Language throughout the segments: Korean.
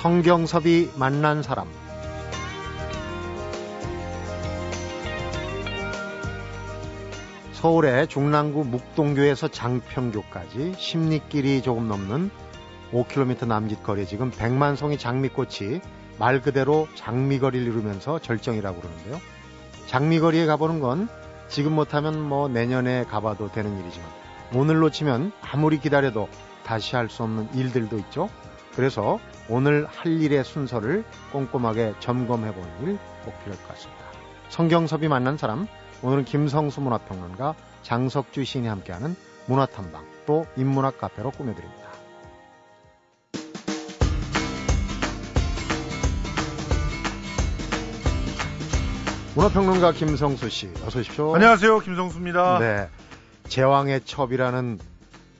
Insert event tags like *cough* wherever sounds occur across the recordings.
성경섭이 만난 사람 서울의 중랑구 묵동교에서 장평교까지 십리길이 조금 넘는 5km 남짓 거리에 지금 백만송이 장미꽃이 말 그대로 장미거리를 이루면서 절정이라고 그러는데요. 장미거리에 가보는 건 지금 못하면 뭐 내년에 가봐도 되는 일이지만 오늘 놓치면 아무리 기다려도 다시 할 수 없는 일들도 있죠. 그래서 오늘 할 일의 순서를 꼼꼼하게 점검해 보는 일 꼭 필요할 것 같습니다. 성경섭이 만난 사람, 오늘은 김성수 문화평론가 장석주 시인이 함께하는 문화탐방 또 인문학 카페로 꾸며드립니다. 문화평론가 김성수 씨, 어서 오십시오. 안녕하세요, 김성수입니다. 네. 제왕의 첩이라는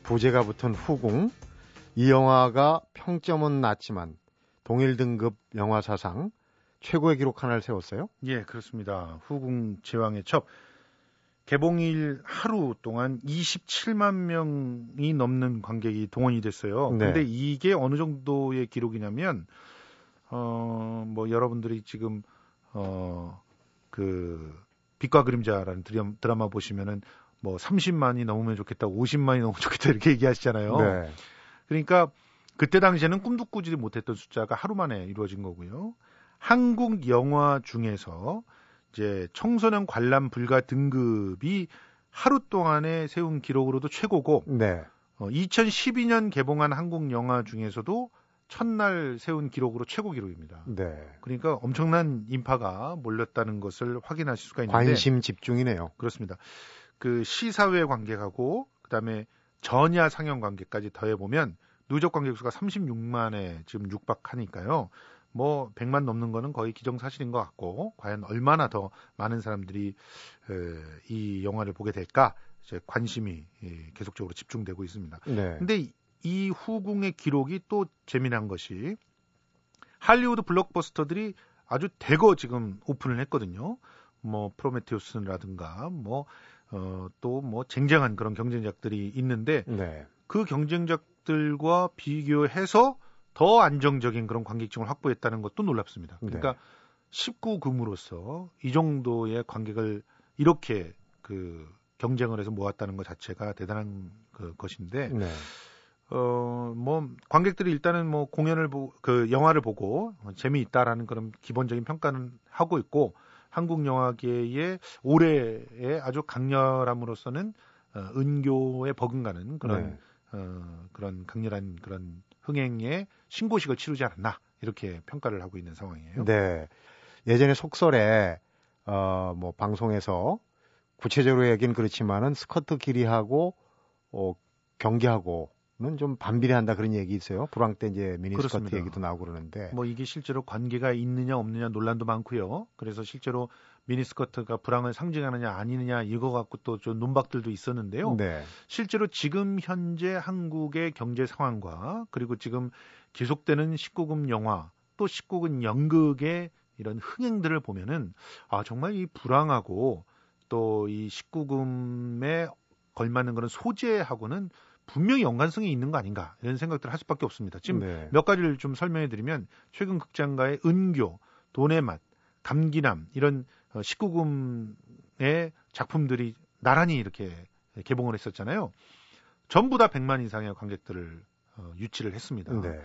부제가 붙은 후궁. 이 영화가 평점은 낮지만 동일 등급 영화 사상 최고의 기록 하나를 세웠어요? 예, 그렇습니다. 후궁 제왕의 첩. 개봉일 하루 동안 27만 명이 넘는 관객이 동원이 됐어요. 네. 근데 이게 어느 정도의 기록이냐면 어, 뭐 여러분들이 지금 어, 그 빛과 그림자라는 드라마 보시면은 뭐 30만이 넘으면 좋겠다, 50만이 넘으면 좋겠다 이렇게 얘기하시잖아요. 네. 그러니까 그때 당시에는 꿈도 꾸지 못했던 숫자가 하루 만에 이루어진 거고요. 한국 영화 중에서 이제 청소년 관람 불가 등급이 하루 동안에 세운 기록으로도 최고고 네. 어, 2012년 개봉한 한국 영화 중에서도 첫날 세운 기록으로 최고 기록입니다. 네. 그러니까 엄청난 인파가 몰렸다는 것을 확인하실 수가 있는데 관심 집중이네요. 그렇습니다. 그 시사회 관객하고 그다음에 전야 상영 관객까지 더해 보면 누적 관객 수가 36만에 지금 육박하니까요. 뭐 100만 넘는 거는 거의 기정사실인 것 같고 과연 얼마나 더 많은 사람들이 에, 이 영화를 보게 될까 이제 관심이 예, 계속적으로 집중되고 있습니다. 네. 근데 이 후궁의 기록이 또 재미난 것이 할리우드 블록버스터들이 아주 대거 지금 오픈을 했거든요. 뭐 프로메테우스라든가 뭐 어, 또 뭐 쟁쟁한 그런 경쟁작들이 있는데 네. 그 경쟁작들과 비교해서 더 안정적인 그런 관객층을 확보했다는 것도 놀랍습니다. 그러니까 네. 19금으로서 이 정도의 관객을 이렇게 그 경쟁을 해서 모았다는 것 자체가 대단한 그 것인데 네. 어, 뭐, 관객들이 일단은 뭐 공연을 보, 그 영화를 보고 재미있다라는 그런 기본적인 평가는 하고 있고 한국 영화계의 올해의 아주 강렬함으로서는 어, 은교에 버금가는 그런 네. 어, 그런 강렬한 그런 흥행의 신고식을 치르지 않았나 이렇게 평가를 하고 있는 상황이에요. 네. 예전에 속설에 어, 뭐 방송에서 구체적으로 얘기는 그렇지만은 스커트 길이하고 어, 경기하고 좀 반비례한다 그런 얘기 있어요. 불황 때 이제 미니스커트 얘기도 나오고 그러는데. 뭐 이게 실제로 관계가 있느냐 없느냐 논란도 많고요. 그래서 실제로 미니스커트가 불황을 상징하느냐 아니느냐 이거 갖고 또 좀 논박들도 있었는데요. 네. 실제로 지금 현재 한국의 경제 상황과 그리고 지금 계속되는 19금 영화 또 19금 연극의 이런 흥행들을 보면은 아 정말 이 불황하고 또 이 19금에 걸맞는 그런 소재하고는 분명히 연관성이 있는 거 아닌가 이런 생각들을 할 수밖에 없습니다. 지금 네. 몇 가지를 좀 설명해 드리면 최근 극장가의 은교, 돈의 맛, 감기남 이런 19금의 어, 작품들이 나란히 이렇게 개봉을 했었잖아요. 전부 다 100만 이상의 관객들을 어, 유치를 했습니다. 네.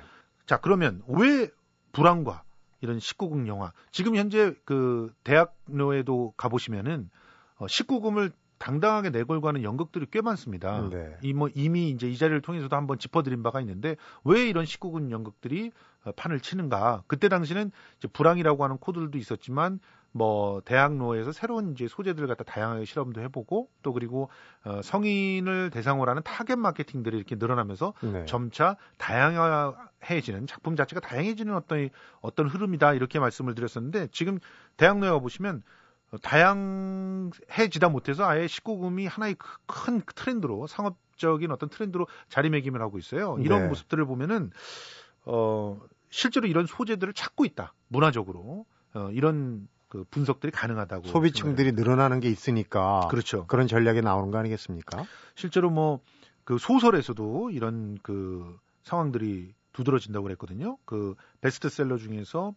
자, 그러면 왜 불황과 이런 19금 영화 지금 현재 그 대학로에도 가보시면은 어, 19금을 당당하게 내걸고 하는 연극들이 꽤 많습니다. 네. 이뭐 이미 이제 이 자리를 통해서도 한번 짚어드린 바가 있는데 왜 이런 19금 연극들이 어, 판을 치는가? 그때 당시는 이제 불황이라고 하는 코드들도 있었지만 뭐 대학로에서 새로운 이제 소재들을 갖다 다양하게 실험도 해보고 또 그리고 어, 성인을 대상으로 하는 타겟 마케팅들이 이렇게 늘어나면서 네. 점차 다양해지는 작품 자체가 다양해지는 어떤 어떤 흐름이다 이렇게 말씀을 드렸었는데 지금 대학로에 가 보시면 다양해지다 못해서 아예 19금이 하나의 큰 트렌드로 상업적인 어떤 트렌드로 자리매김을 하고 있어요. 이런 네. 모습들을 보면은 어 실제로 이런 소재들을 찾고 있다. 문화적으로 어, 이런 그 분석들이 가능하다고 소비층들이. 늘어나는 게 있으니까 그렇죠. 그런 전략이 나오는 거 아니겠습니까? 실제로 뭐 그 소설에서도 이런 그 상황들이 두드러진다고 그랬거든요. 그 베스트셀러 중에서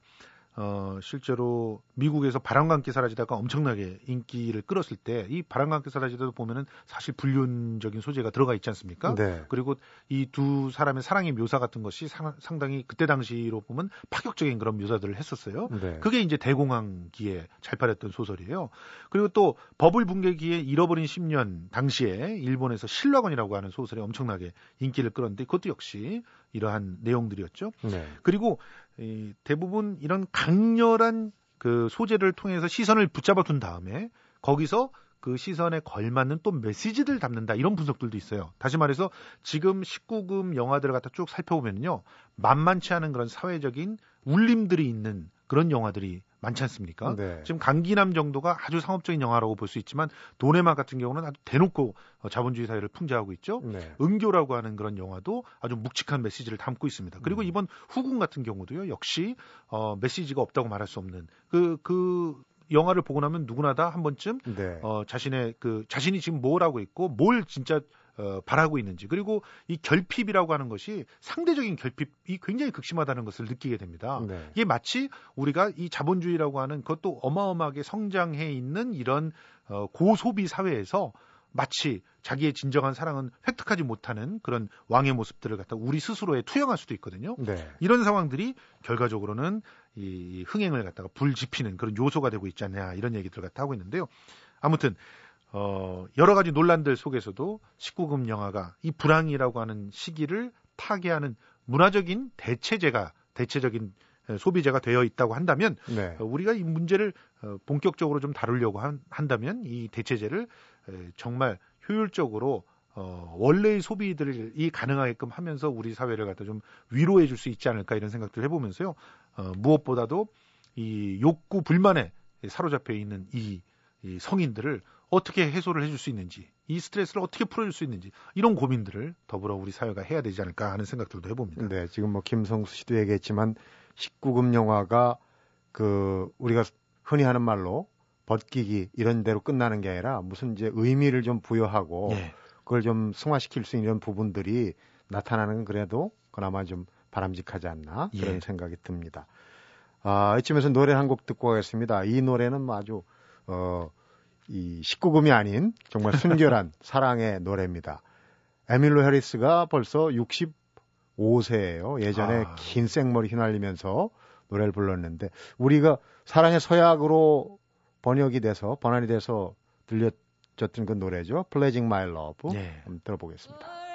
어, 실제로 미국에서 바람과 함께 사라지다가 엄청나게 인기를 끌었을 때 이 바람과 함께 사라지다도 보면은 사실 불륜적인 소재가 들어가 있지 않습니까? 네. 그리고 이 두 사람의 사랑의 묘사 같은 것이 상, 당히 그때 당시로 보면 파격적인 그런 묘사들을 했었어요. 네. 그게 이제 대공황기에 잘 팔렸던 소설이에요. 그리고 또 버블 붕괴기에 잃어버린 10년 당시에 일본에서 신라건이라고 하는 소설이 엄청나게 인기를 끌었는데 그것도 역시 이러한 내용들이었죠. 네. 그리고 이 대부분 이런 강렬한 그 소재를 통해서 시선을 붙잡아 둔 다음에 거기서 그 시선에 걸맞는 또 메시지를 담는다 이런 분석들도 있어요. 다시 말해서 지금 19금 영화들을 갖다 쭉 살펴보면요 만만치 않은 그런 사회적인 울림들이 있는 그런 영화들이 많지 않습니까? 네. 지금 강기남 정도가 아주 상업적인 영화라고 볼 수 있지만 도네마 같은 경우는 아주 대놓고 어, 자본주의 사회를 풍자하고 있죠. 네. 은교라고 하는 그런 영화도 아주 묵직한 메시지를 담고 있습니다. 그리고 음. 이번 후궁 같은 경우도요. 역시 어, 메시지가 없다고 말할 수 없는 그그 그 영화를 보고 나면 누구나 다 한 번쯤 네. 어, 자신의 그 자신이 지금 뭘 하고 있고 뭘 진짜 어, 바라고 있는지 그리고 이 결핍이라고 하는 것이 상대적인 결핍이 굉장히 극심하다는 것을 느끼게 됩니다. 네. 이게 마치 우리가 이 자본주의라고 하는 그것도 어마어마하게 성장해 있는 이런 어, 고소비 사회에서 마치 자기의 진정한 사랑은 획득하지 못하는 그런 왕의 모습들을 갖다 우리 스스로에 투영할 수도 있거든요. 네. 이런 상황들이 결과적으로는 이 흥행을 갖다가 불지피는 그런 요소가 되고 있지 않냐 이런 얘기들 을 갖다 하고 있는데요. 아무튼 어, 여러 가지 논란들 속에서도 19금 영화가 이 불황이라고 하는 시기를 타개하는 문화적인 대체제가 대체적인 소비재가 되어 있다고 한다면 네. 어, 우리가 이 문제를 어, 본격적으로 좀 다루려고 한, 다면 이 대체제를 정말 효율적으로 어, 원래의 소비들이 가능하게끔 하면서 우리 사회를 갖다 좀 위로해 줄 수 있지 않을까 이런 생각들을 해보면서요. 어, 무엇보다도 이 욕구 불만에 사로잡혀 있는 이, 이 성인들을 어떻게 해소를 해줄 수 있는지, 이 스트레스를 어떻게 풀어줄 수 있는지 이런 고민들을 더불어 우리 사회가 해야 되지 않을까 하는 생각들도 해봅니다. 네, 지금 뭐 김성수 씨도 얘기했지만 19금 영화가 그 우리가 흔히 하는 말로 벗기기 이런 대로 끝나는 게 아니라 무슨 이제 의미를 좀 부여하고 네. 그걸 좀 승화시킬 수 있는 부분들이 나타나는 그래도 그나마 좀 바람직하지 않나 그런 예. 생각이 듭니다. 아, 이쯤에서 노래 한 곡 듣고 가겠습니다. 이 노래는 뭐 아주 어, 이 19금이 아닌 정말 순결한 *laughs* 사랑의 노래입니다. 에밀로 해리스가 벌써 65세예요. 예전에 아. 긴 생머리 휘날리면서 노래를 불렀는데 우리가 사랑의 서약으로 번역이 돼서 번안이 돼서 들렸던 그 노래죠. My Love. 네. 한번 들어보겠습니다.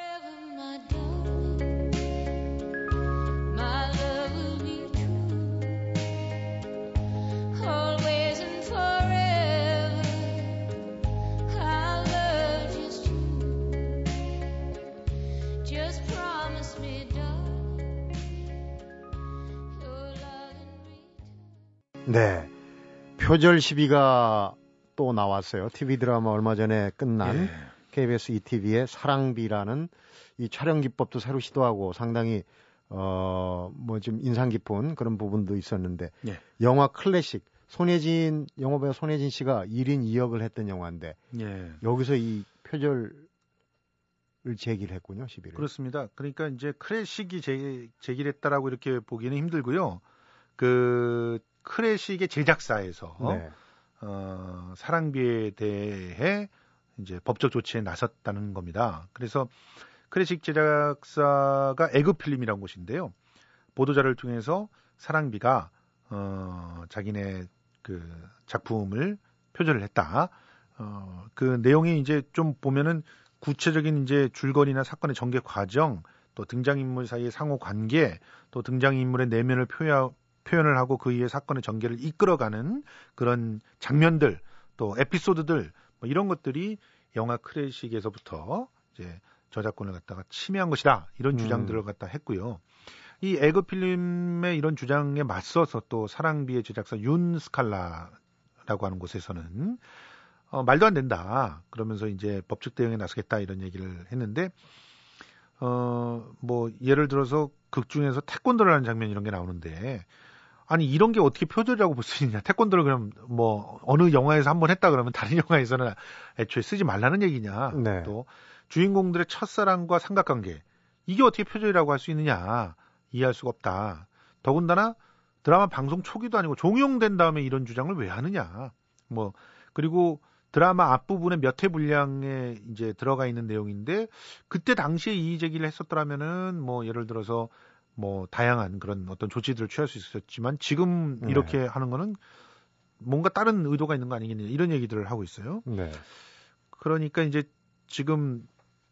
네. 표절 시비가 또 나왔어요. TV 드라마 얼마 전에 끝난 예. KBS ETV의 사랑비라는 이 촬영 기법도 새로 시도하고 상당히 어 뭐 좀 인상 깊은 그런 부분도 있었는데 예. 영화 클래식 손예진 영화배우 손예진 씨가 1인 2역을 했던 영화인데 예. 여기서 이 표절 을 제기를 했군요, 시비를. 그렇습니다. 그러니까 이제 클래식이 제, 제기를 했다라고 이렇게 보기는 힘들고요. 그 크래식의 제작사에서 네. 어, 사랑비에 대해 이제 법적 조치에 나섰다는 겁니다. 그래서 크래식 제작사가 에그필름이라는 곳인데요. 보도자를 통해서 사랑비가 어, 자기네 그 작품을 표절을 했다. 어, 그 내용이 이제 좀 보면은 구체적인 이제 줄거리나 사건의 전개 과정, 또 등장인물 사이의 상호 관계, 또 등장인물의 내면을 표현, 표현을 하고 그 이후에 사건의 전개를 이끌어가는 그런 장면들 또 에피소드들 뭐 이런 것들이 영화 클래식에서부터 이제 저작권을 갖다가 침해한 것이다 이런 음. 주장들을 음. 갖다 했고요. 이 에그 필름의 이런 주장에 맞서서 또 사랑비의 제작사 윤스칼라라고 하는 곳에서는 어, 말도 안 된다 그러면서 이제 법적 대응에 나서겠다 이런 얘기를 했는데 어 뭐 예를 들어서 극 중에서 태권도를 하는 장면 이런 게 나오는데 아니 이런 게 어떻게 표절이라고 볼 수 있냐? 태권도를 그럼 뭐 어느 영화에서 한번 했다 그러면 다른 *laughs* 영화에서는 애초에 쓰지 말라는 얘기냐? 네. 또 주인공들의 첫사랑과 삼각관계 이게 어떻게 표절이라고 할 수 있느냐? 이해할 수가 없다. 더군다나 드라마 방송 초기도 아니고 종영된 다음에 이런 주장을 왜 하느냐. 뭐 그리고 드라마 앞부분에 몇 회 분량에 이제 들어가 있는 내용인데 그때 당시에 이의 제기를 했었더라면은 뭐 예를 들어서 뭐 다양한 그런 어떤 조치들을 취할 수 있었지만 지금 네. 이렇게 네. 하는 거는 뭔가 다른 의도가 있는 거 아니겠냐 이런 얘기들을 하고 있어요. 네. 그러니까 이제 지금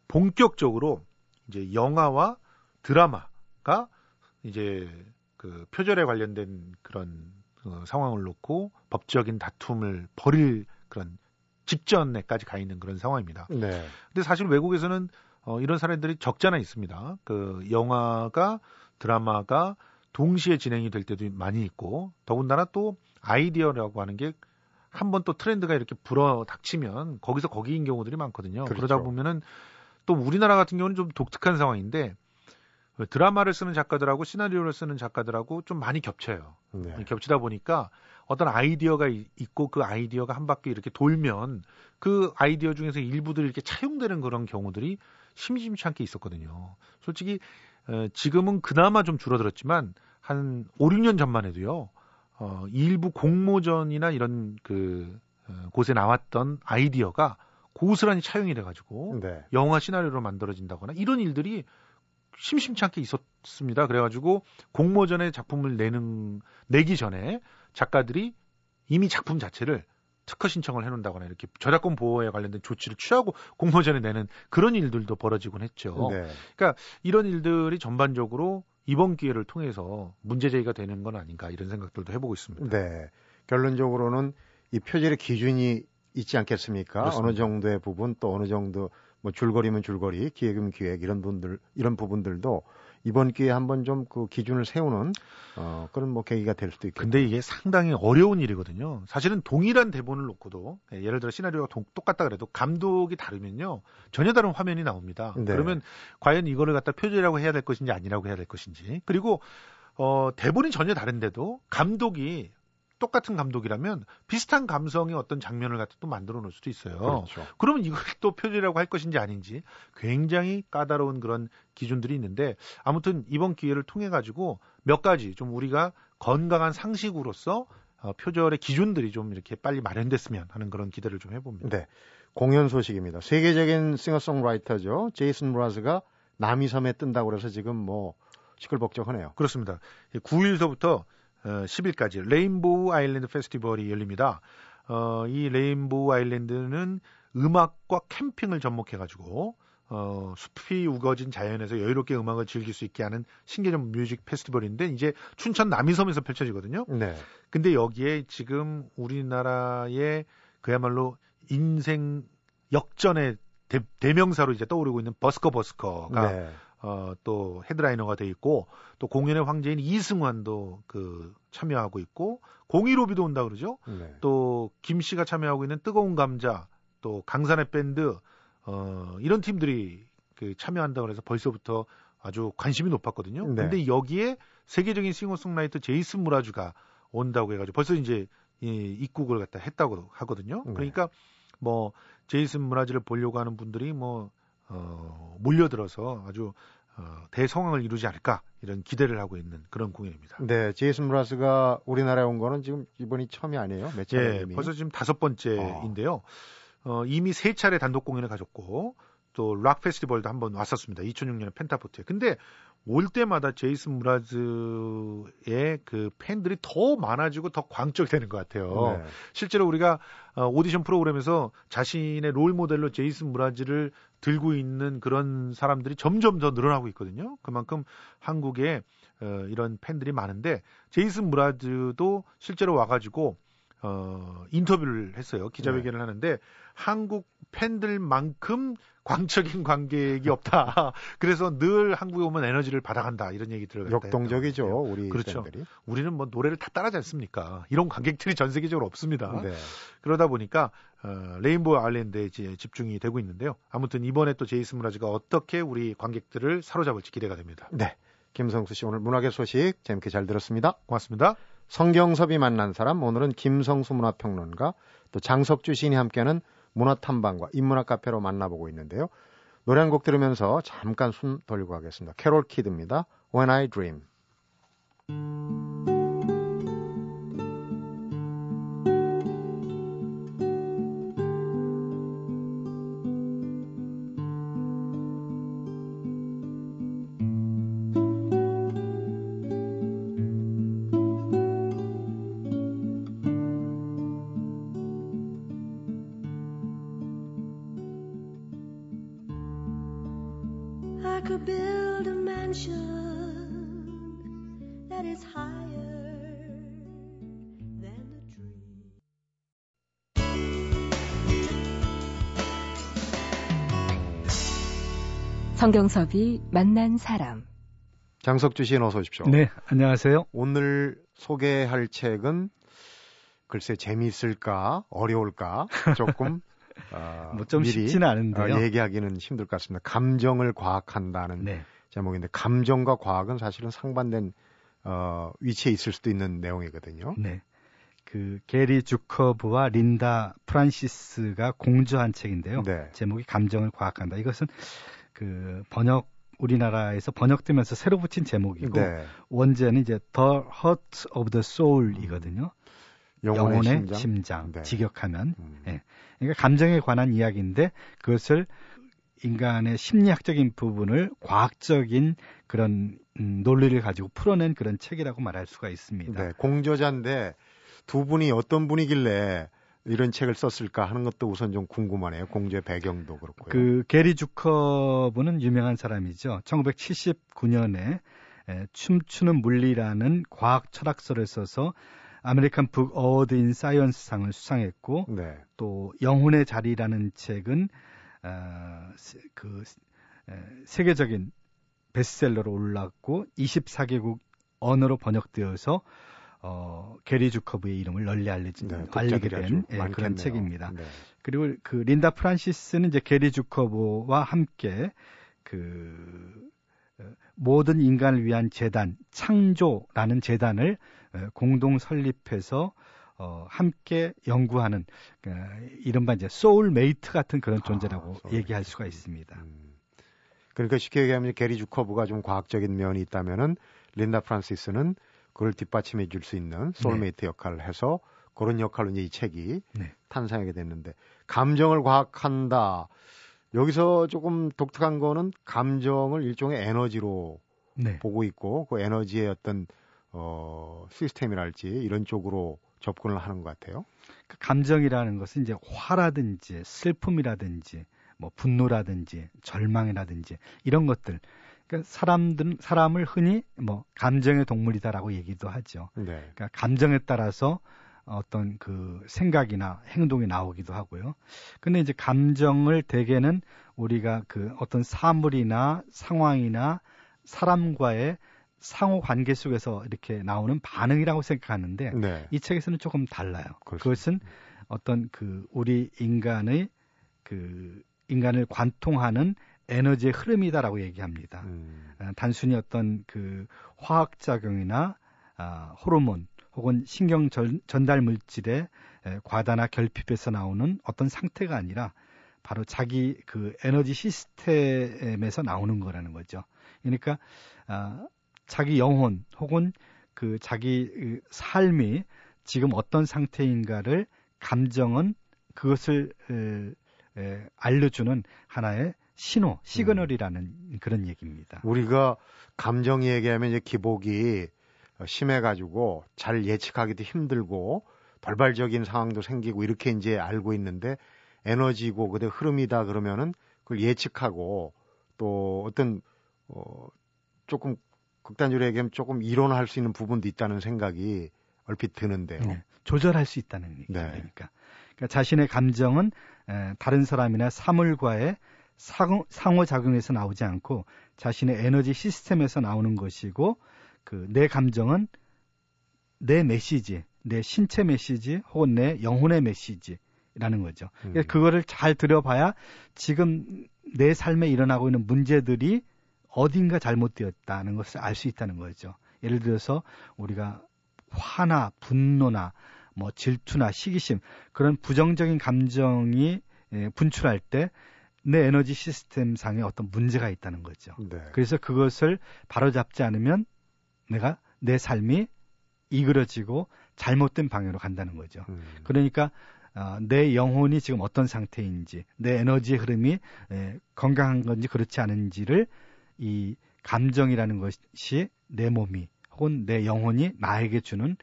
본격적으로 이제 영화와 드라마가 이제 그 표절에 관련된 그런 어, 상황을 놓고 법적인 다툼을 벌일 그런 직전에까지 가 있는 그런 상황입니다. 네. 근데 사실 외국에서는 어, 이런 사례들이 적잖아 있습니다. 그 영화가 드라마가 동시에 진행이 될 때도 많이 있고 더군다나 또 아이디어라고 하는 게 한 번 또 트렌드가 이렇게 불어 닥치면 거기서 거기인 경우들이 많거든요. 그렇죠. 그러다 보면은 또 우리나라 같은 경우는 좀 독특한 상황인데 드라마를 쓰는 작가들하고 시나리오를 쓰는 작가들하고 좀 많이 겹쳐요. 네. 겹치다 보니까 어떤 아이디어가 있고 그 아이디어가 한 바퀴 이렇게 돌면 그 아이디어 중에서 일부들이 이렇게 차용되는 그런 경우들이 심심치 않게 있었거든요. 솔직히 어, 지금은 그나마 좀 줄어들었지만 한 5, 6년 전만 해도요. 어, 일부 공모전이나 이런 그 어, 곳에 나왔던 아이디어가 고스란히 차용이 돼가지고 네. 영화 시나리오로 만들어진다거나 이런 일들이 심심치 않게 있었습니다. 그래가지고 공모전에 작품을 내는 내기 전에 작가들이 이미 작품 자체를 특허 신청을 해놓는다거나 이렇게 저작권 보호에 관련된 조치를 취하고 공모전에 내는 그런 일들도 벌어지곤 했죠. 네. 그러니까 이런 일들이 전반적으로 이번 기회를 통해서 문제 제기가 되는 건 아닌가 이런 생각들도 해보고 있습니다. 네. 결론적으로는 이 표절의 기준이 있지 않겠습니까? 그렇습니다. 어느 정도의 부분 또 어느 정도 뭐 줄거리면 줄거리, 기획이면 기획 이런 분들 이런 부분들도 이번 기회에 한번 좀 그 기준을 세우는 어, 그런 뭐 계기가 될 수도 있겠죠. 근데 이게 상당히 어려운 일이거든요. 사실은 동일한 대본을 놓고도 예, 예를 들어 시나리오가 동, 똑같다 그래도 감독이 다르면요 전혀 다른 화면이 나옵니다. 네. 그러면 과연 이거를 갖다 표절이라고 해야 될 것인지 아니라고 해야 될 것인지 그리고 어, 대본이 전혀 다른데도 감독이 똑같은 감독이라면 비슷한 감성의 어떤 장면을 갖다 또 만들어 놓을 수도 있어요. 그렇죠. 그러면 이걸 또 표절이라고 할 것인지 아닌지 굉장히 까다로운 그런 기준들이 있는데 아무튼 이번 기회를 통해 가지고 몇 가지 좀 우리가 건강한 상식으로서 어, 표절의 기준들이 좀 이렇게 빨리 마련됐으면 하는 그런 기대를 좀 해봅니다. 네. 공연 소식입니다. 세계적인 싱어송라이터죠. 제이슨 브라즈가 남이섬에 뜬다고 그래서 지금 뭐 시끌벅적하네요. 그렇습니다. 9일서부터 어, 10일까지 레인보우 아일랜드 페스티벌이 열립니다. 어, 이 레인보우 아일랜드는 음악과 캠핑을 접목해가지고 어, 숲이 우거진 자연에서 여유롭게 음악을 즐길 수 있게 하는 신개념 뮤직 페스티벌인데 이제 춘천 남이섬에서 펼쳐지거든요. 네. 근데 여기에 지금 우리나라의 그야말로 인생 역전의 대, 명사로 이제 떠오르고 있는 버스커 버스커가 네. 어, 또 헤드라이너가 돼 있고 또 공연의 황제인 이승환도 그 참여하고 있고 공이로비도 온다 그러죠. 네. 또김 씨가 참여하고 있는 뜨거운 감자 또 강산의 밴드 어, 이런 팀들이 그 참여한다 그래서 벌써부터 아주 관심이 높았거든요. 네. 근데 여기에 세계적인 싱어송라이터 제이슨 무라주가 온다고 해가지고 벌써 이제 이 입국을 갖다 했다고 하거든요. 네. 그러니까 뭐 제이슨 무라주를 보려고 하는 분들이 뭐 어, 몰려들어서 아주 어, 대성황을 이루지 않을까 이런 기대를 하고 있는 그런 공연입니다. 네, 제이슨 브라스가 우리나라에 온 거는 지금 이번이 처음이 아니에요? 몇 차례? 예, 벌써 지금 다섯 번째인데요. 어. 어, 이미 세 차례 단독 공연을 가졌고 또 락 페스티벌도 한번 왔었습니다. 2006년에 펜타포트에. 근데 올 때마다 제이슨 므라즈의 그 팬들이 더 많아지고 더 광적되는 것 같아요. 네. 실제로 우리가 어, 오디션 프로그램에서 자신의 롤 모델로 제이슨 므라즈를 들고 있는 그런 사람들이 점점 더 늘어나고 있거든요. 그만큼 한국에 어, 이런 팬들이 많은데 제이슨 므라즈도 실제로 와가지고 어, 인터뷰를 했어요. 기자회견을 네. 하는데 한국 팬들만큼 광적인 관객이 없다. *laughs* 그래서 늘 한국에 오면 에너지를 받아간다. 이런 얘기 들어요. 역동적이죠. 우리 그렇죠. 팬들이. 우리는 뭐 노래를 다 따라하지 않습니까? 이런 관객들이 전 세계적으로 없습니다. 네. 그러다 보니까 어, 레인보우 아일랜드에 이제 집중이 되고 있는데요. 아무튼 이번에 또 제이슨 무라즈가 어떻게 우리 관객들을 사로잡을지 기대가 됩니다. 네. 김성수 씨 오늘 문학의 소식 재밌게 잘 들었습니다. 고맙습니다. 성경섭이 만난 사람 오늘은 김성수 문화평론가 또 장석주 시인이 함께하는 문화탐방과 인문학 카페로 만나보고 있는데요. 노래 한 곡 들으면서 잠깐 숨 돌리고 하겠습니다. 캐롤 키드입니다. When I Dream. 성경섭이 만난 사람. 장석주 씨 어서 오십시오. 네, 안녕하세요. 오늘 소개할 책은 글쎄 재미있을까 어려울까 조금 *laughs* 어, 뭐좀 쉽지는 않은데요. 어, 얘기하기는 힘들 것 같습니다. 감정을 과학한다는 네. 제목인데 감정과 과학은 사실은 상반된 어, 위치에 있을 수도 있는 내용이거든요. 네. 그 게리 주커브와 린다 프란시스가 공저한 책인데요. 네. 제목이 감정을 과학한다. 이것은 그 번역 우리나라에서 번역되면서 새로 붙인 제목이고 네. 원제는 이제 The Heart of the Soul이거든요. 영혼의, 영혼의 심장, 심장 네. 직역하면 음. 예. 그러니까 감정에 관한 이야기인데 그것을 인간의 심리학적인 부분을 과학적인 그런 음, 논리를 가지고 풀어낸 그런 책이라고 말할 수가 있습니다. 네, 공저자인데 두 분이 어떤 분이길래 이런 책을 썼을까 하는 것도 우선 좀 궁금하네요. 공주의 배경도 그렇고요. 그 게리 주커브는 유명한 사람이죠. 1979년에 에, 춤추는 물리라는 과학 철학서를 써서 American Book Award in Science상을 수상했고 네. 또 영혼의 자리라는 책은 어, 그 에, 세계적인 베스트셀러로 올랐고 24개국 언어로 번역되어서 어, 게리 주커브의 이름을 널리 알려진, 네, 알리게 된 예, 그런 책입니다. 네. 그리고 그 린다 프란시스는 이제 게리 주커브와 함께 그 어, 모든 인간을 위한 재단 창조라는 재단을 어, 공동 설립해서 어, 함께 연구하는 그, 이른바 이제 소울메이트 같은 그런 아, 존재라고 아, 얘기할 수가 있습니다. 음. 그러니까 쉽게 얘기하면 게리 주커브가 좀 과학적인 면이 있다면은 린다 프란시스는 그걸 뒷받침해 줄 수 있는 소울메이트 네. 역할을 해서 그런 역할로 이제 이 책이 네. 탄생하게 됐는데 감정을 과학한다. 여기서 조금 독특한 거는 감정을 일종의 에너지로 네. 보고 있고 그 에너지의 어떤 어 시스템이랄지 이런 쪽으로 접근을 하는 것 같아요. 그 감정이라는 것은 이제 화라든지 슬픔이라든지 뭐 분노라든지 절망이라든지 이런 것들 그러니까 사람들 사람을 흔히 뭐 감정의 동물이다라고 얘기도 하죠. 네. 그러니까 감정에 따라서 어떤 그 생각이나 행동이 나오기도 하고요. 근데 이제 감정을 대개는 우리가 그 어떤 사물이나 상황이나 사람과의 상호 관계 속에서 이렇게 나오는 반응이라고 생각하는데 네. 이 책에서는 조금 달라요. 그렇습니다. 그것은 어떤 그 우리 인간의 그 인간을 관통하는 에너지의 흐름이다라고 얘기합니다. 음. 아, 단순히 어떤 그 화학 작용이나 아, 호르몬 혹은 신경 전, 전달 물질의 에, 과다나 결핍에서 나오는 어떤 상태가 아니라 바로 자기 그 에너지 시스템에서 나오는 거라는 거죠. 그러니까 아, 자기 영혼 혹은 그 자기 그 삶이 지금 어떤 상태인가를 감정은 그것을 에, 에, 알려주는 하나의 신호, 시그널이라는 음. 그런 얘기입니다. 우리가 감정 얘기하면 이제 기복이 심해가지고 잘 예측하기도 힘들고 돌발적인 상황도 생기고 이렇게 이제 알고 있는데 에너지고 그대 흐름이다 그러면은 그걸 예측하고 또 어떤 어 조금 극단적으로 얘기하면 조금 이론화할 수 있는 부분도 있다는 생각이 얼핏 드는데요. 네, 조절할 수 있다는 얘기니까. 네. 그러니까 자신의 감정은 에, 다른 사람이나 사물과의 상호, 상호작용에서 나오지 않고 자신의 에너지 시스템에서 나오는 것이고 그 내 감정은 내 메시지, 내 신체 메시지 혹은 내 영혼의 메시지라는 거죠. 음. 그거를 잘 들여봐야 지금 내 삶에 일어나고 있는 문제들이 어딘가 잘못되었다는 것을 알 수 있다는 거죠. 예를 들어서 우리가 화나 분노나 뭐 질투나 시기심 그런 부정적인 감정이 예, 분출할 때 내 에너지 시스템 상에 어떤 문제가 있다는 거죠. 네. 그래서 그것을 바로잡지 않으면 내가 내 삶이 이그러지고 잘못된 방향으로 간다는 거죠. 음. 그러니까 어, 내 영혼이 지금 어떤 상태인지, 내 에너지의 흐름이 에, 건강한 건지 그렇지 않은지를 이 감정이라는 것이 내 몸이 혹은 내 영혼이 나에게 주는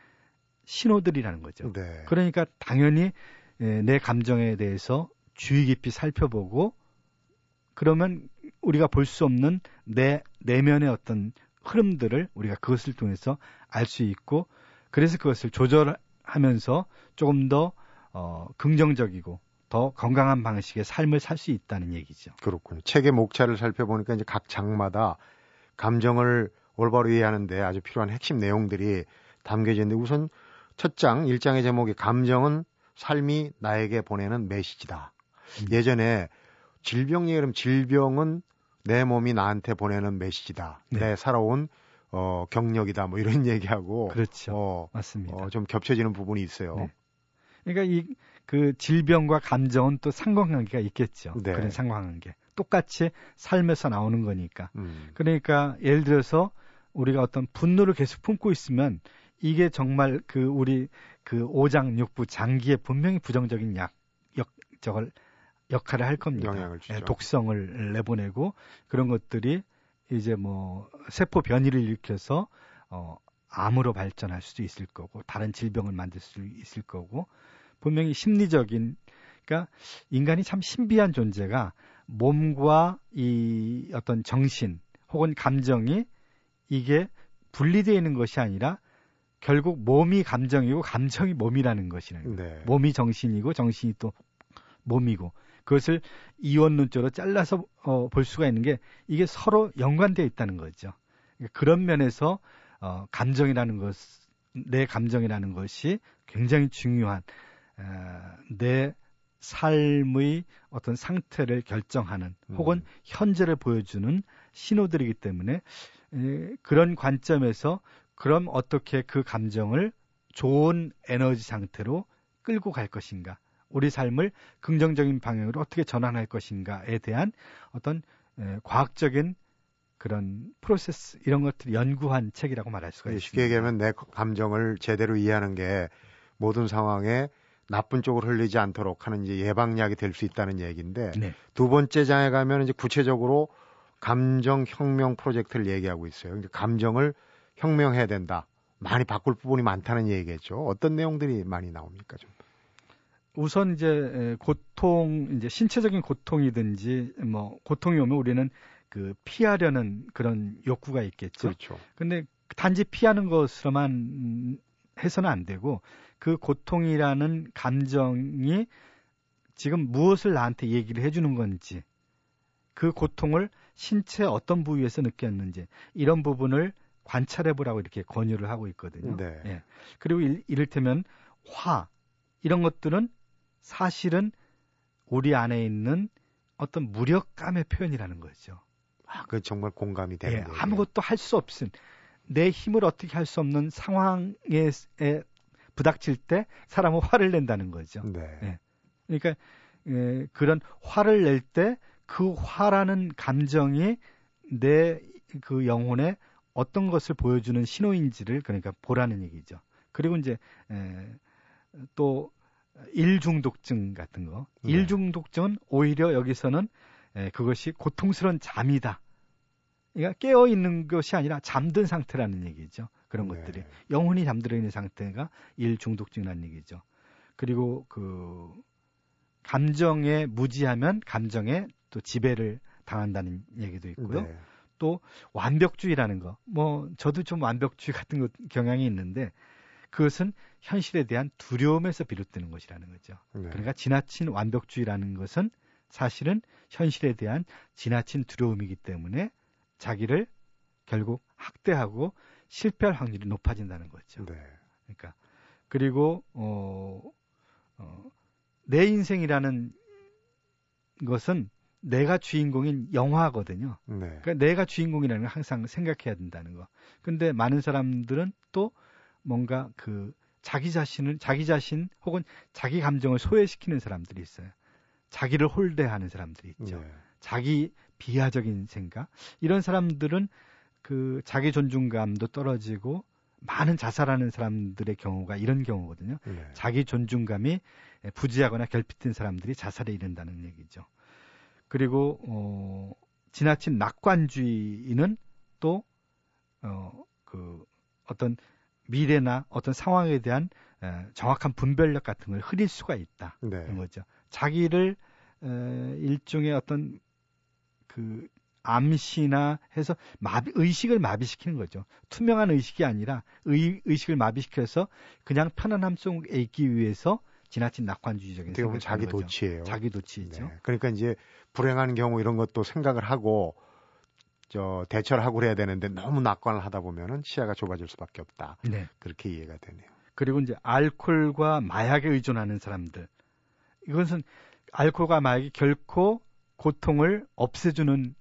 신호들이라는 거죠. 네. 그러니까 당연히 에, 내 감정에 대해서 주의 깊이 살펴보고 그러면 우리가 볼 수 없는 내 내면의 어떤 흐름들을 우리가 그것을 통해서 알 수 있고 그래서 그것을 조절하면서 조금 더 어, 긍정적이고 더 건강한 방식의 삶을 살 수 있다는 얘기죠. 그렇군요. 책의 목차를 살펴보니까 이제 각 장마다 감정을 올바로 이해하는데 아주 필요한 핵심 내용들이 담겨져 있는데 우선 첫 장, 1장의 제목이 감정은 삶이 나에게 보내는 메시지다. 음. 예전에 질병 얘기하면 질병은 내 몸이 나한테 보내는 메시지다. 네. 내 살아온 어, 경력이다. 뭐 이런 *laughs* 얘기하고. 그렇죠. 어, 맞습니다. 어, 좀 겹쳐지는 부분이 있어요. 네. 그러니까 이 그 질병과 감정은 또 상관관계가 있겠죠. 네. 그런 상관관계. 똑같이 삶에서 나오는 거니까. 음. 그러니까 예를 들어서 우리가 어떤 분노를 계속 품고 있으면 이게 정말 그 우리 그 오장육부 장기에 분명히 부정적인 약, 역, 저걸 역할을 할 겁니다. 영향을 주죠. 예, 독성을 내보내고 그런 것들이 이제 뭐 세포 변이를 일으켜서 어 암으로 발전할 수도 있을 거고 다른 질병을 만들 수 있을 거고 분명히 심리적인 그러니까 인간이 참 신비한 존재가 몸과 이 어떤 정신 혹은 감정이 이게 분리되어 있는 것이 아니라 결국 몸이 감정이고 감정이 몸이라는 것이는 네. 몸이 정신이고 정신이 또 몸이고 그것을 이원론적으로 잘라서 어, 볼 수가 있는 게 이게 서로 연관되어 있다는 거죠. 그러니까 그런 면에서 어, 감정이라는 것, 내 감정이라는 것이 굉장히 중요한 어, 내 삶의 어떤 상태를 결정하는 혹은 음. 현재를 보여주는 신호들이기 때문에 에, 그런 관점에서 그럼 어떻게 그 감정을 좋은 에너지 상태로 끌고 갈 것인가 우리 삶을 긍정적인 방향으로 어떻게 전환할 것인가에 대한 어떤 에, 과학적인 그런 프로세스 이런 것들을 연구한 책이라고 말할 수가 있습니다. 쉽게 얘기하면 내 감정을 제대로 이해하는 게 모든 상황에 나쁜 쪽으로 흘리지 않도록 하는 이제 예방약이 될 수 있다는 얘기인데 네. 두 번째 장에 가면 이제 구체적으로 감정 혁명 프로젝트를 얘기하고 있어요. 그러니까 감정을 혁명해야 된다. 많이 바꿀 부분이 많다는 얘기겠죠. 어떤 내용들이 많이 나옵니까 좀? 우선 이제 고통 이제 신체적인 고통이든지 뭐 고통이 오면 우리는 그 피하려는 그런 욕구가 있겠죠. 그렇죠. 근데 단지 피하는 것으로만 해서는 안 되고 그 고통이라는 감정이 지금 무엇을 나한테 얘기를 해주는 건지 그 고통을 신체 어떤 부위에서 느꼈는지 이런 부분을 관찰해 보라고 이렇게 권유를 하고 있거든요. 네. 예. 그리고 일, 이를테면 화 이런 것들은 사실은 우리 안에 있는 어떤 무력감의 표현이라는 거죠. 아, 그 정말 공감이 되는 예, 아무것도 할 수 없은 내 힘을 어떻게 할 수 없는 상황에 부닥칠 때 사람은 화를 낸다는 거죠. 네. 예. 그러니까 예, 그런 화를 낼 때 그 화라는 감정이 내 그 영혼에 어떤 것을 보여주는 신호인지를 그러니까 보라는 얘기죠. 그리고 이제 에, 또 일중독증 같은 거. 네. 일중독증은 오히려 여기서는 에, 그것이 고통스러운 잠이다. 그러니까 깨어 있는 것이 아니라 잠든 상태라는 얘기죠. 그런 네. 것들이 영혼이 잠들어 있는 상태가 일중독증이라는 얘기죠. 그리고 그 감정에 무지하면 감정에 또 지배를 당한다는 얘기도 있고요. 네. 또 완벽주의라는 거. 뭐 저도 좀 완벽주의 같은 것 경향이 있는데 그것은 현실에 대한 두려움에서 비롯되는 것이라는 거죠. 네. 그러니까 지나친 완벽주의라는 것은 사실은 현실에 대한 지나친 두려움이기 때문에 자기를 결국 학대하고 실패할 확률이 높아진다는 거죠. 네. 그러니까 그리고 어, 어, 내 인생이라는 것은 내가 주인공인 영화거든요. 네. 그러니까 내가 주인공이라는 걸 항상 생각해야 된다는 거. 근데 많은 사람들은 또 뭔가 그 자기 자신을 자기 자신 혹은 자기 감정을 소외시키는 사람들이 있어요. 자기를 홀대하는 사람들이 있죠. 네. 자기 비하적인 생각. 이런 사람들은 그 자기 존중감도 떨어지고 많은 자살하는 사람들의 경우가 이런 경우거든요. 네. 자기 존중감이 부지하거나 결핍된 사람들이 자살에 이른다는 얘기죠. 그리고 어, 지나친 낙관주의는 또 어, 그 어떤 미래나 어떤 상황에 대한 에, 정확한 분별력 같은 걸 흐릴 수가 있다. 네. 는 거죠. 자기를 에, 일종의 어떤 그 암시나 해서 마비, 의식을 마비시키는 거죠. 투명한 의식이 아니라 의, 의식을 마비시켜서 그냥 편안함 속에 있기 위해서 지나친 낙관주의적인 생각 자기. 도치예요. 자기 도치죠. 네. 그러니까 이제 불행한 경우 이런 것도 생각을 하고 저 대처를 하고 그래야 되는데 너무 낙관을 하다 보면은 시야가 좁아질 수밖에 없다. 네. 그렇게 이해가 되네요. 그리고 이제 알코올과 마약에 의존하는 사람들. 이것은 알코올과 마약이 결코 고통을 없애주는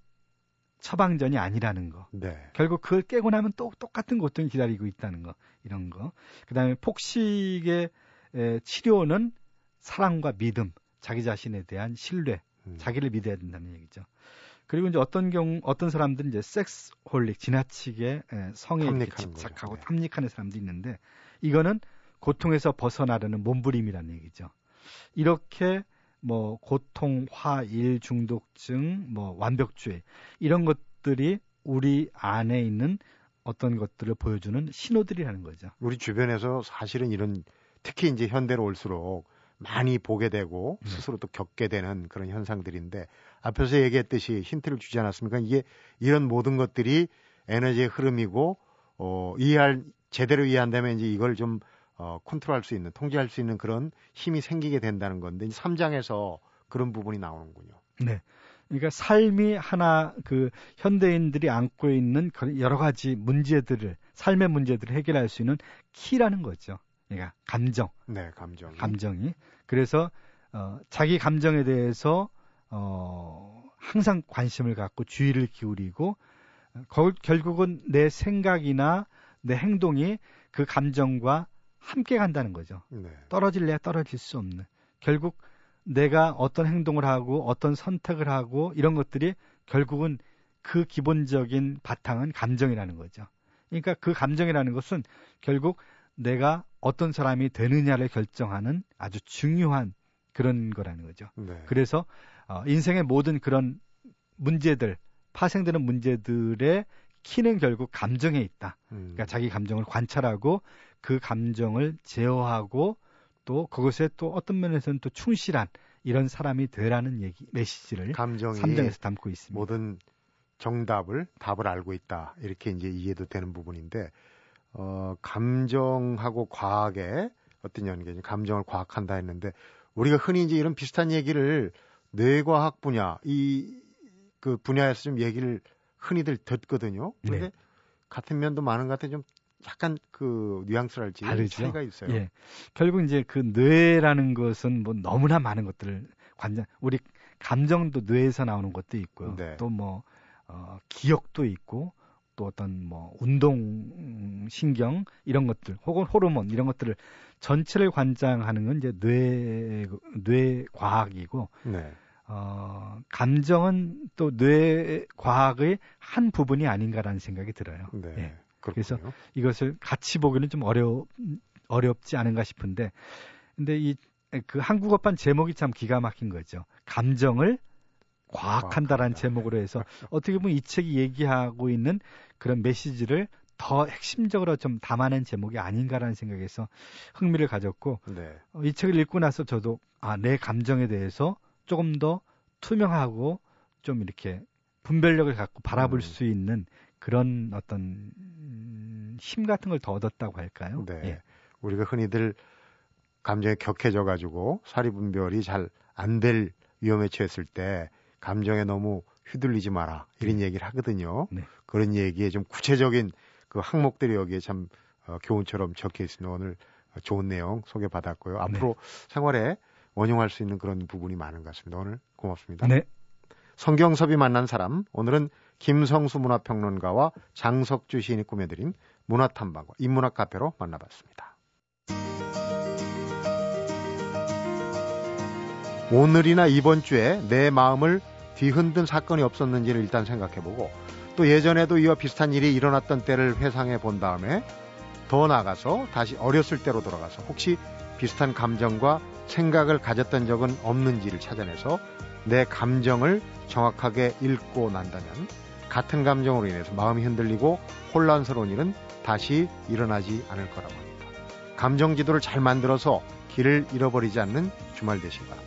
처방전이 아니라는 거. 네. 결국 그걸 깨고 나면 또 똑같은 고통이 기다리고 있다는 거. 이런 거. 그다음에 폭식의 에, 치료는 사랑과 믿음, 자기 자신에 대한 신뢰, 음. 자기를 믿어야 된다는 얘기죠. 그리고 이제 어떤 경우 어떤 사람들은 이제 섹스홀릭 지나치게 에, 성에 집착하고 네. 탐닉하는 사람도 있는데 이거는 고통에서 벗어나려는 몸부림이라는 얘기죠. 이렇게 뭐 고통, 화, 일, 중독증, 뭐 완벽주의 이런 것들이 우리 안에 있는 어떤 것들을 보여주는 신호들이라는 거죠. 우리 주변에서 사실은 이런 특히 이제 현대로 올수록 많이 보게 되고 네. 스스로 또 겪게 되는 그런 현상들인데 앞에서 얘기했듯이 힌트를 주지 않았습니까? 이게 이런 모든 것들이 에너지의 흐름이고 어 이해할 제대로 이해한다면 이제 이걸 좀 어, 컨트롤할 수 있는, 통제할 수 있는 그런 힘이 생기게 된다는 건데, 3장에서 그런 부분이 나오는군요. 네. 그러니까 삶이 하나 그 현대인들이 안고 있는 여러 가지 문제들을 삶의 문제들을 해결할 수 있는 키라는 거죠. 그러니까 감정. 네, 감정. 감정이. 그래서 어 자기 감정에 대해서 어 항상 관심을 갖고 주의를 기울이고 거, 결국은 내 생각이나 내 행동이 그 감정과 함께 간다는 거죠. 네. 떨어질래야 떨어질 수 없는. 결국 내가 어떤 행동을 하고 어떤 선택을 하고 이런 것들이 결국은 그 기본적인 바탕은 감정이라는 거죠. 그러니까 그 감정이라는 것은 결국 내가 어떤 사람이 되느냐를 결정하는 아주 중요한 그런 거라는 거죠. 네. 그래서 어, 인생의 모든 그런 문제들, 파생되는 문제들의 키는 결국 감정에 있다. 음. 그러니까 자기 감정을 관찰하고 그 감정을 제어하고 또 그것에 또 어떤 면에서는 또 충실한 이런 사람이 되라는 얘기 메시지를 감정이 3장에서 담고 있습니다. 모든 정답을 답을 알고 있다 이렇게 이제 이해도 되는 부분인데 어 감정하고 과학의 어떤 연계냐 감정을 과학한다 했는데 우리가 흔히 이제 이런 비슷한 얘기를 뇌과학 분야 이 그 분야에서 좀 얘기를 흔히들 듣거든요. 그런데 네. 같은 면도 많은 것 같아 좀 약간 그 뉘앙스랄지 다르죠. 차이가 있어요. 예. 결국 이제 그 뇌라는 것은 뭐 너무나 많은 것들을 관장 우리 감정도 뇌에서 나오는 것도 있고요. 네. 또뭐 어, 기억도 있고 또 어떤 뭐 운동 신경 이런 것들 혹은 호르몬 이런 것들을 전체를 관장하는 건 이제 뇌 뇌 과학이고 네. 어, 감정은 또 뇌 과학의 한 부분이 아닌가라는 생각이 들어요. 네. 예. 그래서 이것을 같이 보기는 좀 어려 어렵지 않은가 싶은데 근데 이 그 한국어판 제목이 참 기가 막힌 거죠. 감정을 과학한다라는 제목으로 해서 어떻게 보면 이 책이 얘기하고 있는 그런 메시지를 더 핵심적으로 좀 담아낸 제목이 아닌가라는 생각에서 흥미를 가졌고 네. 어, 이 책을 읽고 나서 저도 아, 내 감정에 대해서 조금 더 투명하고 좀 이렇게 분별력을 갖고 바라볼 음. 수 있는 그런 어떤 힘 같은 걸 더 얻었다고 할까요? 네. 예. 우리가 흔히들 감정에 격해져 가지고 사리 분별이 잘 안 될 위험에 처했을 때 감정에 너무 휘둘리지 마라 이런 네. 얘기를 하거든요. 네. 그런 얘기에 좀 구체적인 그 항목들이 여기에 참 어, 교훈처럼 적혀 있으면 오늘 좋은 내용 소개받았고요. 앞으로 네. 생활에 원용할 수 있는 그런 부분이 많은 것 같습니다. 오늘 고맙습니다. 네. 성경섭이 만난 사람 오늘은 김성수 문화평론가와 장석주 시인이 꾸며드린 문화탐방과 인문학 카페로 만나봤습니다. 오늘이나 이번 주에 내 마음을 뒤흔든 사건이 없었는지를 일단 생각해보고 또 예전에도 이와 비슷한 일이 일어났던 때를 회상해 본 다음에 더 나아가서 다시 어렸을 때로 돌아가서 혹시 비슷한 감정과 생각을 가졌던 적은 없는지를 찾아내서 내 감정을 정확하게 읽고 난다면 같은 감정으로 인해서 마음이 흔들리고 혼란스러운 일은 다시 일어나지 않을 거라고 합니다. 감정 지도를 잘 만들어서 길을 잃어버리지 않는 주말 되시기 바랍니다.